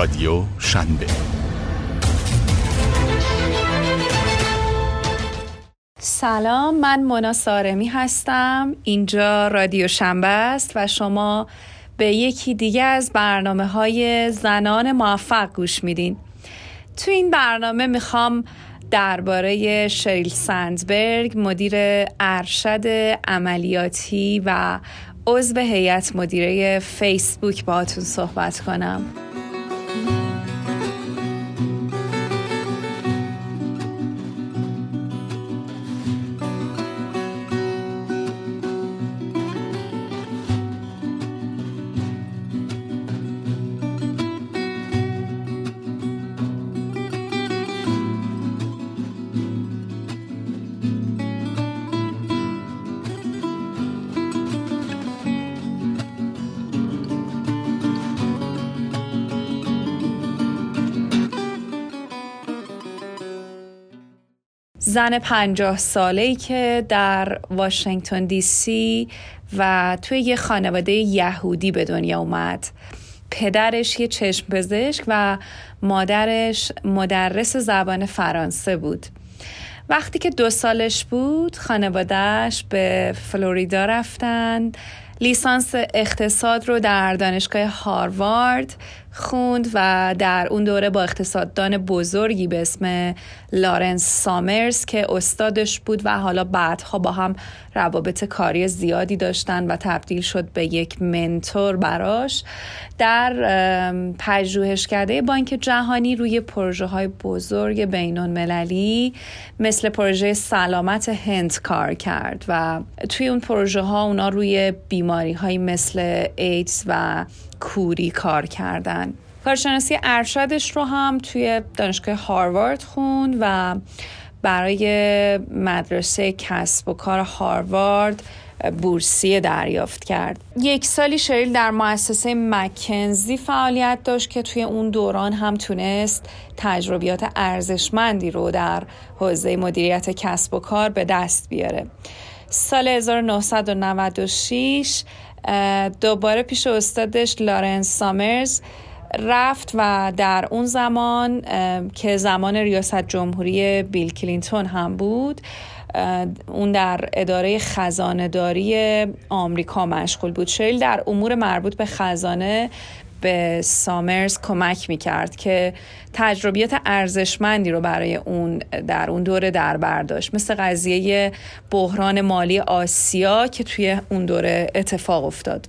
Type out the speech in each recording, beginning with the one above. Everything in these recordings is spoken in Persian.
رادیو شنبه. سلام من مونا سارمی هستم. اینجا رادیو شنبه است و شما به یکی دیگه از برنامه های زنان موفق گوش میدین. تو این برنامه می‌خوام درباره شریل سندبرگ مدیر ارشد عملیاتی و عضو هیئت مدیره فیسبوک باهاتون صحبت کنم. Mm-hmm. زن پنجاه ساله که در واشنگتن دی سی و توی یه خانواده یهودی به دنیا اومد. پدرش یه چشم پزشک و مادرش مدرس زبان فرانسه بود. وقتی که دو سالش بود خانوادهش به فلوریدا رفتند لیسانس اقتصاد رو در دانشگاه هاروارد خوند و در اون دوره با اقتصاددان بزرگی به اسم لارنس سامرز که استادش بود و حالا بعدها با هم روابط کاری زیادی داشتن و تبدیل شد به یک منتور براش. در پژوهشکده بانک جهانی روی پروژه های بزرگ بینون مللی مثل پروژه سلامت هند کار کرد و توی اون پروژه ها اونا روی بیماری های مثل ایدز و کوری کار کردن. کارشناسی ارشدش رو هم توی دانشگاه هاروارد خوند و برای مدرسه کسب و کار هاروارد بورسیه دریافت کرد. یک سالی شریل در مؤسسه مکنزی فعالیت داشت که توی اون دوران هم تونست تجربیات ارزشمندی رو در حوزه مدیریت کسب و کار به دست بیاره. سال 1996 دوباره پیش استادش لارنس سامرز رفت و در اون زمان که زمان ریاست جمهوری بیل کلینتون هم بود اون در اداره خزانه داری آمریکا مشغول بود. شیل در امور مربوط به خزانه به سامرز کمک می‌کرد که تجربیات ارزشمندی رو برای اون در اون دوره در برداشت مثل قضیه بحران مالی آسیا که توی اون دوره اتفاق افتاد.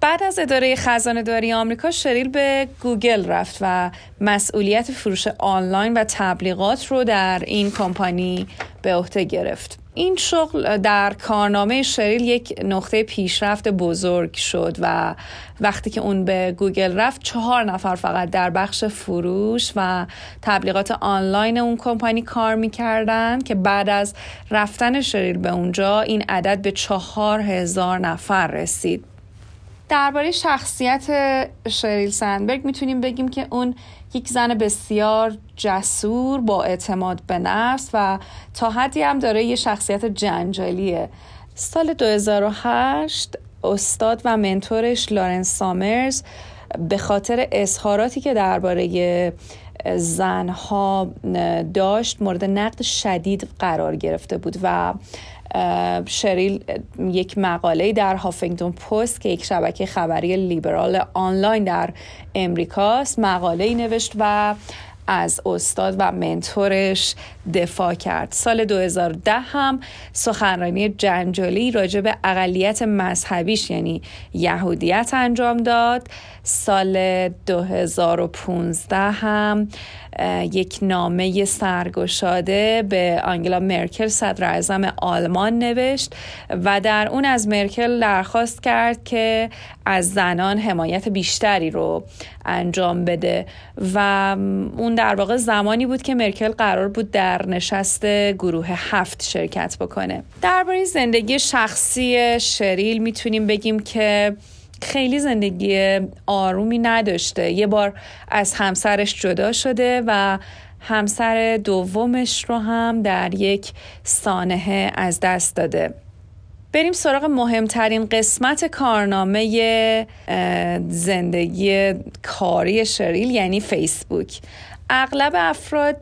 بعد از اداره خزانه داری آمریکا شریل به گوگل رفت و مسئولیت فروش آنلاین و تبلیغات رو در این کمپانی به عهده گرفت. این شغل در کارنامه شریل یک نقطه پیشرفت بزرگ شد و وقتی که اون به گوگل رفت چهار نفر فقط در بخش فروش و تبلیغات آنلاین اون کمپانی کار می‌کردن که بعد از رفتن شریل به اونجا این عدد به چهار هزار نفر رسید. درباره شخصیت شریل سندبرگ می‌تونیم بگیم که اون یک زن بسیار جسور با اعتماد به نفس و تا حدی هم داره یه شخصیت جنجالیه. سال 2008 استاد و منتورش لارنس سامرز به خاطر اظهاراتی که درباره زنها داشت مورد نقد شدید قرار گرفته بود و شریل یک مقاله در هافنگتون پست که یک شبکه خبری لیبرال آنلاین در امریکاست. مقاله ای نوشت و از استاد و منتورش دفاع کرد. سال 2010 هم سخنرانی جنجالی راجع به اقلیت مذهبیش یعنی یهودیت انجام داد. سال 2015 هم یک نامه سرگشاده به آنگلا مرکل صدر اعظم آلمان نوشت و در اون از مرکل درخواست کرد که از زنان حمایت بیشتری رو انجام بده و اون در واقع زمانی بود که مرکل قرار بود در نشست گروه هفت شرکت بکنه. درباره زندگی شخصی شریل می‌تونیم بگیم که خیلی زندگی آرومی نداشته. یه بار از همسرش جدا شده و همسر دومش رو هم در یک سانحه از دست داده. بریم سراغ مهمترین قسمت کارنامه زندگی کاری شریل یعنی فیسبوک. اغلب افراد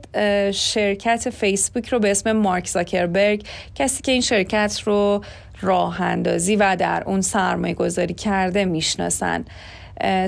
شرکت فیسبوک رو به اسم مارک زاکربرگ کسی که این شرکت رو راه اندازی و در اون سرمایه گذاری کرده می‌شناسن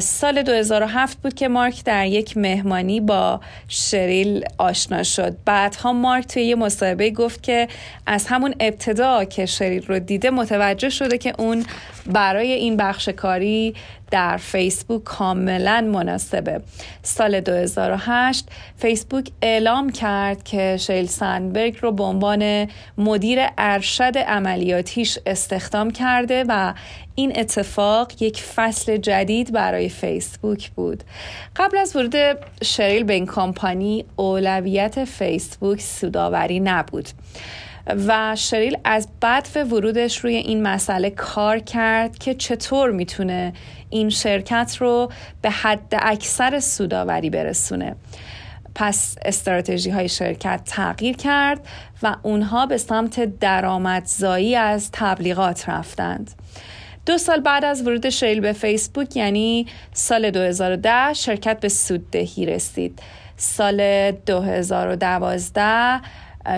سال 2007 بود که مارک در یک مهمانی با شریل آشنا شد. بعدها مارک توی یه مصاحبه گفت که از همون ابتدا که شریل رو دیده متوجه شده که اون برای این بخش کاری در فیسبوک کاملا مناسبه. سال 2008 فیسبوک اعلام کرد که شیل سنبرگ رو به عنوان مدیر ارشد عملیاتیش استخدام کرده و این اتفاق یک فصل جدید برای فیسبوک بود. قبل از ورود شریل به این کامپانی اولویت فیسبوک سوداوری نبود. و شریل از بدو ورودش روی این مسئله کار کرد که چطور می‌تونه این شرکت رو به حد اکثر سوداوری برسونه. پس استراتژی های شرکت تغییر کرد و اونها به سمت درآمدزایی از تبلیغات رفتند. دو سال بعد از ورود شریل به فیسبوک یعنی سال 2010 شرکت به سوددهی رسید. سال 2012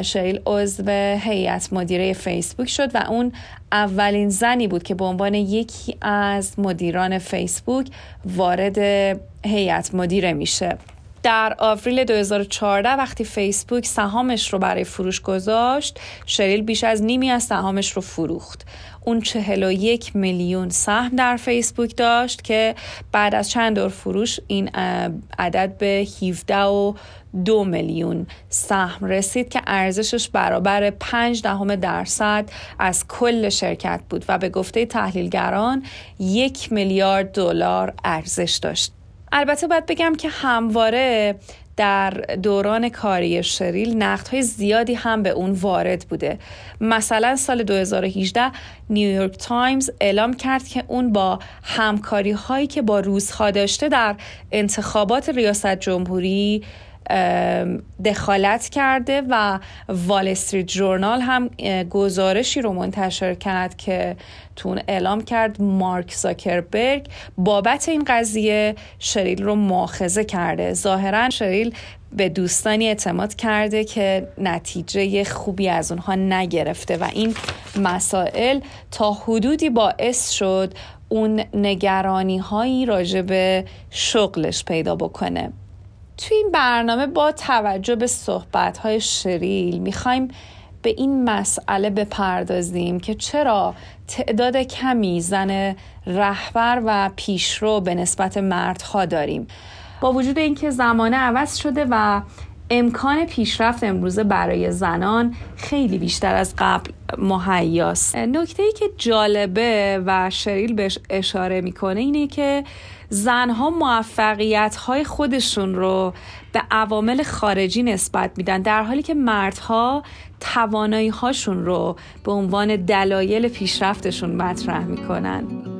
شیل عضو هیئت مدیره فیسبوک شد و اون اولین زنی بود که به عنوان یکی از مدیران فیسبوک وارد هیئت مدیره میشه. در آوریل 2014 وقتی فیسبوک سهامش رو برای فروش گذاشت شریل بیش از نیمی از سهامش رو فروخت. اون 41 میلیون سهم در فیسبوک داشت که بعد از چند دور فروش این عدد به 17 و دو میلیون سهم رسید که ارزشش برابر 5 دهم درصد از کل شرکت بود و به گفته تحلیلگران یک میلیارد دلار ارزش داشت. البته باید بگم که همواره در دوران کاری شریل hate های زیادی هم به اون وارد بوده. مثلا سال 2018 نیویورک تایمز اعلام کرد که اون با همکاری هایی که با روس‌ها داشته در انتخابات ریاست جمهوری دخالت کرده و وال استریت جورنال هم گزارشی رو منتشر کرد که تون اعلام کرد مارک زاکربرگ بابت این قضیه شریل رو مؤاخذه کرده. ظاهرا شریل به دوستانی اعتماد کرده که نتیجه خوبی از اونها نگرفته و این مسائل تا حدودی باعث شد اون نگرانی هایی راجع به شغلش پیدا بکنه. توی این برنامه با توجه به صحبت های شریل می‌خوایم به این مسئله بپردازیم که چرا تعداد کمی زن رهبر و پیشرو به نسبت مردها داریم. با وجود اینکه زمانه عوض شده و امکان پیشرفت امروزه برای زنان خیلی بیشتر از قبل مهیاست. نکته ای که جالبه و شریل بهش اشاره می‌کنه اینه که زنها موفقیت های خودشون رو به عوامل خارجی نسبت میدن در حالی که مردها توانایی هاشون رو به عنوان دلایل پیشرفتشون مطرح می‌کنن.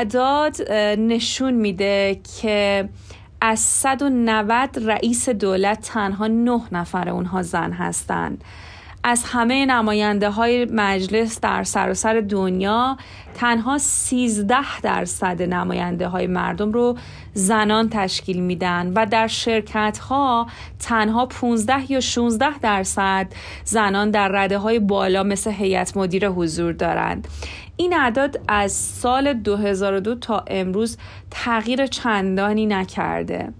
اعداد نشون میده که از 190 رئیس دولت تنها 9 نفر اونها زن هستند. از همه نماینده های مجلس در سراسر دنیا تنها 13 درصد نماینده های مردم رو زنان تشکیل میدن و در شرکت ها تنها 15 یا 16 درصد زنان در رده های بالا مثل هیئت مدیره حضور دارند. این اعداد از سال 2002 تا امروز تغییر چندانی نکرده.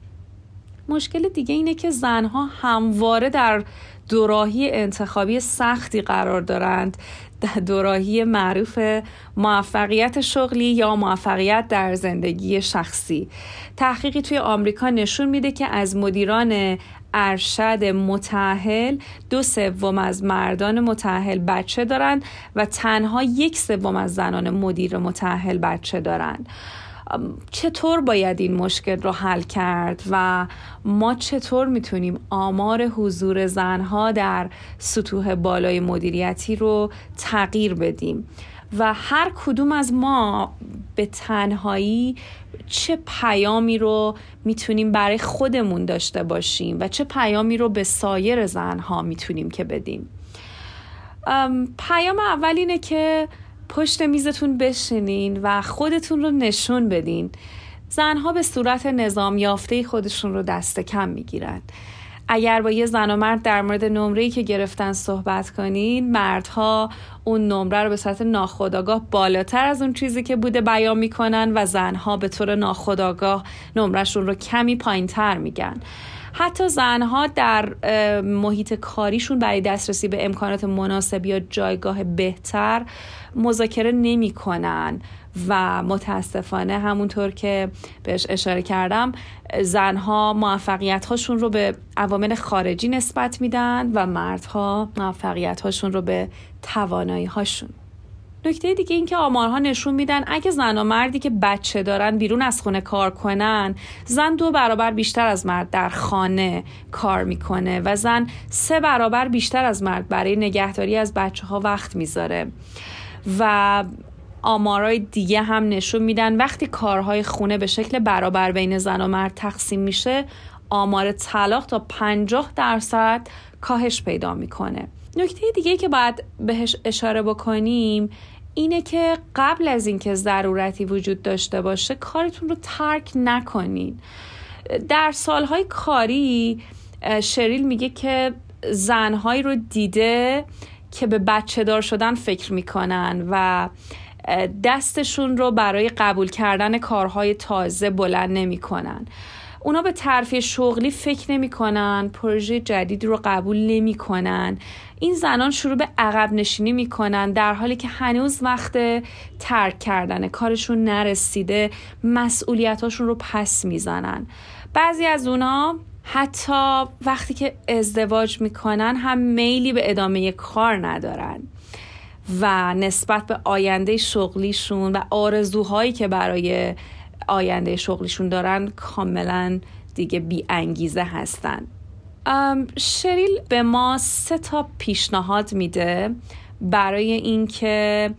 مشکل دیگه اینه که زنها همواره در دوراهی انتخابی سختی قرار دارند. در دوراهی معروف موفقیت شغلی یا موفقیت در زندگی شخصی. تحقیقی توی آمریکا نشون میده که از مدیران ارشد متحل دو سوم از مردان متحل بچه دارند و تنها یک سوم از زنان مدیر متحل بچه دارند چطور باید این مشکل رو حل کرد و ما چطور می‌تونیم آمار حضور زنها در سطوح بالای مدیریتی رو تغییر بدیم؟ و هر کدوم از ما به تنهایی چه پیامی رو می‌تونیم برای خودمون داشته باشیم و چه پیامی رو به سایر زنها می‌تونیم که بدیم. پیام اول اینه که پشت میزتون بشینین و خودتون رو نشون بدین. زنها به صورت نظام یافته خودشون رو دست کم می‌گیرن. اگر با یه زن و مرد در مورد نمره‌ای که گرفتن صحبت کنین مردها اون نمره رو به صورت ناخودآگاه بالاتر از اون چیزی که بوده بیان می‌کنن و زنها به طور ناخودآگاه نمرهشون رو کمی پایینتر میگن. حتی زنها در محیط کاریشون برای دسترسی به امکانات مناسب یا جایگاه بهتر مذاکره نمی‌کنن. و متاسفانه همونطور که بهش اشاره کردم زنها موفقیت هاشون رو به عوامل خارجی نسبت میدن و مردها موفقیت هاشون رو به توانایی هاشون نکته دیگه این که آمارها نشون میدن اگه زن و مردی که بچه دارن بیرون از خونه کار کنن زن دو برابر بیشتر از مرد در خانه کار می‌کنه و زن سه برابر بیشتر از مرد برای نگهداری از بچه ها وقت می‌ذاره. و آمارای دیگه هم نشون میدن. وقتی کارهای خونه به شکل برابر بین زن و مرد تقسیم میشه آمار طلاق تا 50 درصد کاهش پیدا می‌کنه. نکته دیگه که باید بهش اشاره بکنیم اینه که قبل از اینکه ضرورتی وجود داشته باشه کارتون رو ترک نکنین در سالهای کاری شریل میگه که زنهایی رو دیده که به بچه دار شدن فکر می‌کنن و دستشون رو برای قبول کردن کارهای تازه بلند نمی‌کنن. اونا به ترفیع شغلی فکر نمی‌کنن پروژه جدید رو قبول نمی‌کنن. این زنان شروع به عقب نشینی می‌کنن در حالی که هنوز وقت ترک کردن کارشون نرسیده مسئولیتاشون رو پس می‌زنن. بعضی از اونا حتی وقتی که ازدواج می‌کنن هم میلی به ادامه کار ندارن. و نسبت به آینده شغلیشون و آرزوهایی که برای آینده شغلیشون دارن کاملا دیگه بی انگیزه هستن شریل به ما سه تا پیشنهاد میده برای اینکه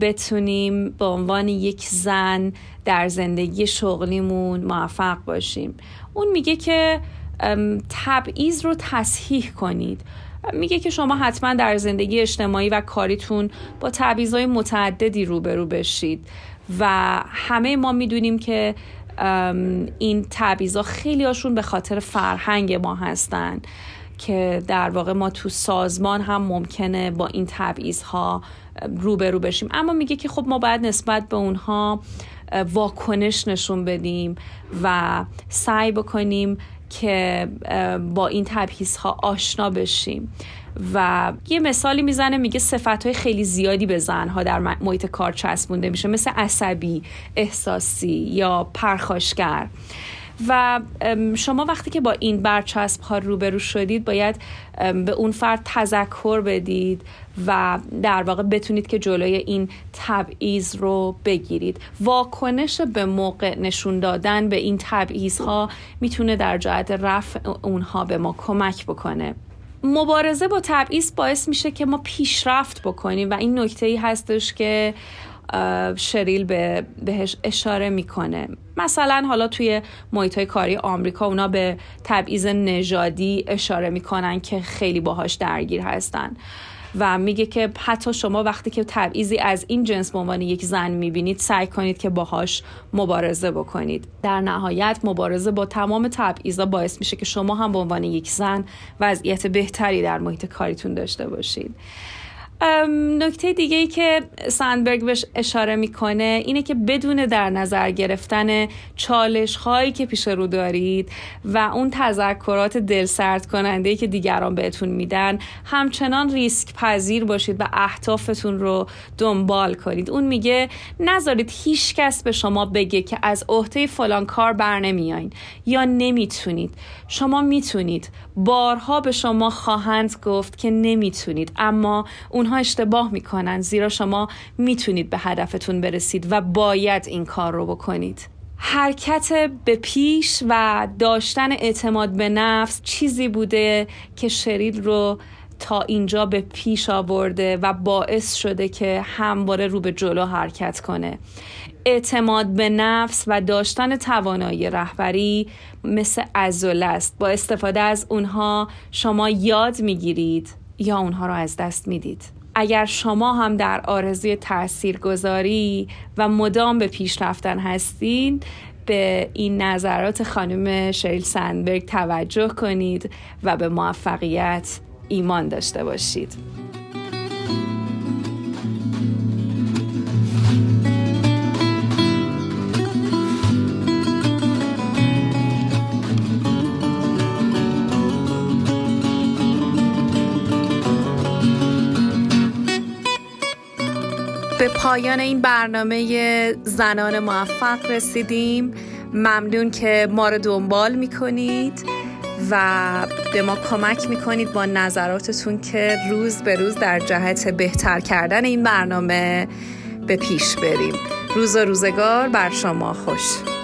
بتونیم به عنوان یک زن در زندگی شغلیمون موفق باشیم. اون میگه که تبعیض رو تصحیح کنید. میگه که شما حتما در زندگی اجتماعی و کاریتون با تبعیضهای متعددی روبرو بشید. و همه ما می‌دونیم که این تبعیضا خیلی هاشون به خاطر فرهنگ ما هستن که در واقع ما تو سازمان هم ممکنه با این تبعیض ها روبرو بشیم. اما میگه که خب ما باید نسبت به اونها واکنش نشون بدیم و سعی بکنیم که با این تبعیض ها آشنا بشیم. و یه مثالی می‌زنه میگه صفت های خیلی زیادی به زنها در محیط کار چسبونده میشه مثل عصبی احساسی یا پرخاشگر. و شما وقتی که با این برچسب ها روبرو شدید باید به اون فرد تذکر بدید و در واقع بتونید که جلوی این تبعیض رو بگیرید. واکنش به موقع نشون دادن به این تبعیض ها می‌تونه در جهت رفع اونها به ما کمک بکنه. مبارزه با تبعیض باعث میشه که ما پیشرفت بکنیم و این نکته ای هستش که شریل به بهش اشاره می‌کنه. مثلا حالا توی محیط های کاری آمریکا اونا به تبعیض نژادی اشاره می‌کنن که خیلی باهاش درگیر هستن و میگه که حتی شما وقتی که تبعیضی از این جنس به عنوان یک زن می‌بینید سعی کنید که باهاش مبارزه بکنید. در نهایت مبارزه با تمام تبعیضا باعث میشه که شما هم به عنوان یک زن وضعیت بهتری در محیط کاریتون داشته باشید. نکته دیگه ای که سندبرگ بهش اشاره می‌کنه اینه که بدون در نظر گرفتن چالش هایی که پیش رو دارید و اون تذکرات دل سرد کننده که دیگران بهتون میدن همچنان ریسک پذیر باشید و اهدافتون رو دنبال کنید. اون میگه نذارید هیچ کس به شما بگه که از عهده فلان کار بر یا نمی‌تونید. شما می‌تونید. بارها به شما خواهند گفت که نمی‌تونید. اما اون اونها اشتباه می‌کنن. زیرا شما می‌تونید به هدفتون برسید و باید این کار رو بکنید. حرکت به پیش و داشتن اعتماد به نفس چیزی بوده که شریل رو تا اینجا به پیش آورده و باعث شده که همواره رو به جلو حرکت کنه. اعتماد به نفس و داشتن توانایی رهبری مثل ازوله است. با استفاده از اونها شما یاد می‌گیرید یا اونها رو از دست می‌دید. اگر شما هم در آرزوی تاثیرگذاری و مدام به پیش رفتن هستین به این نظرات خانم شریل سندبرگ توجه کنید و به موفقیت ایمان داشته باشید. پایان این برنامه زنان موفق رسیدیم. ممنون که ما رو دنبال می‌کنید و به ما کمک می‌کنید با نظراتتون که روز به روز در جهت بهتر کردن این برنامه به پیش بریم. روز و روزگار بر شما خوش.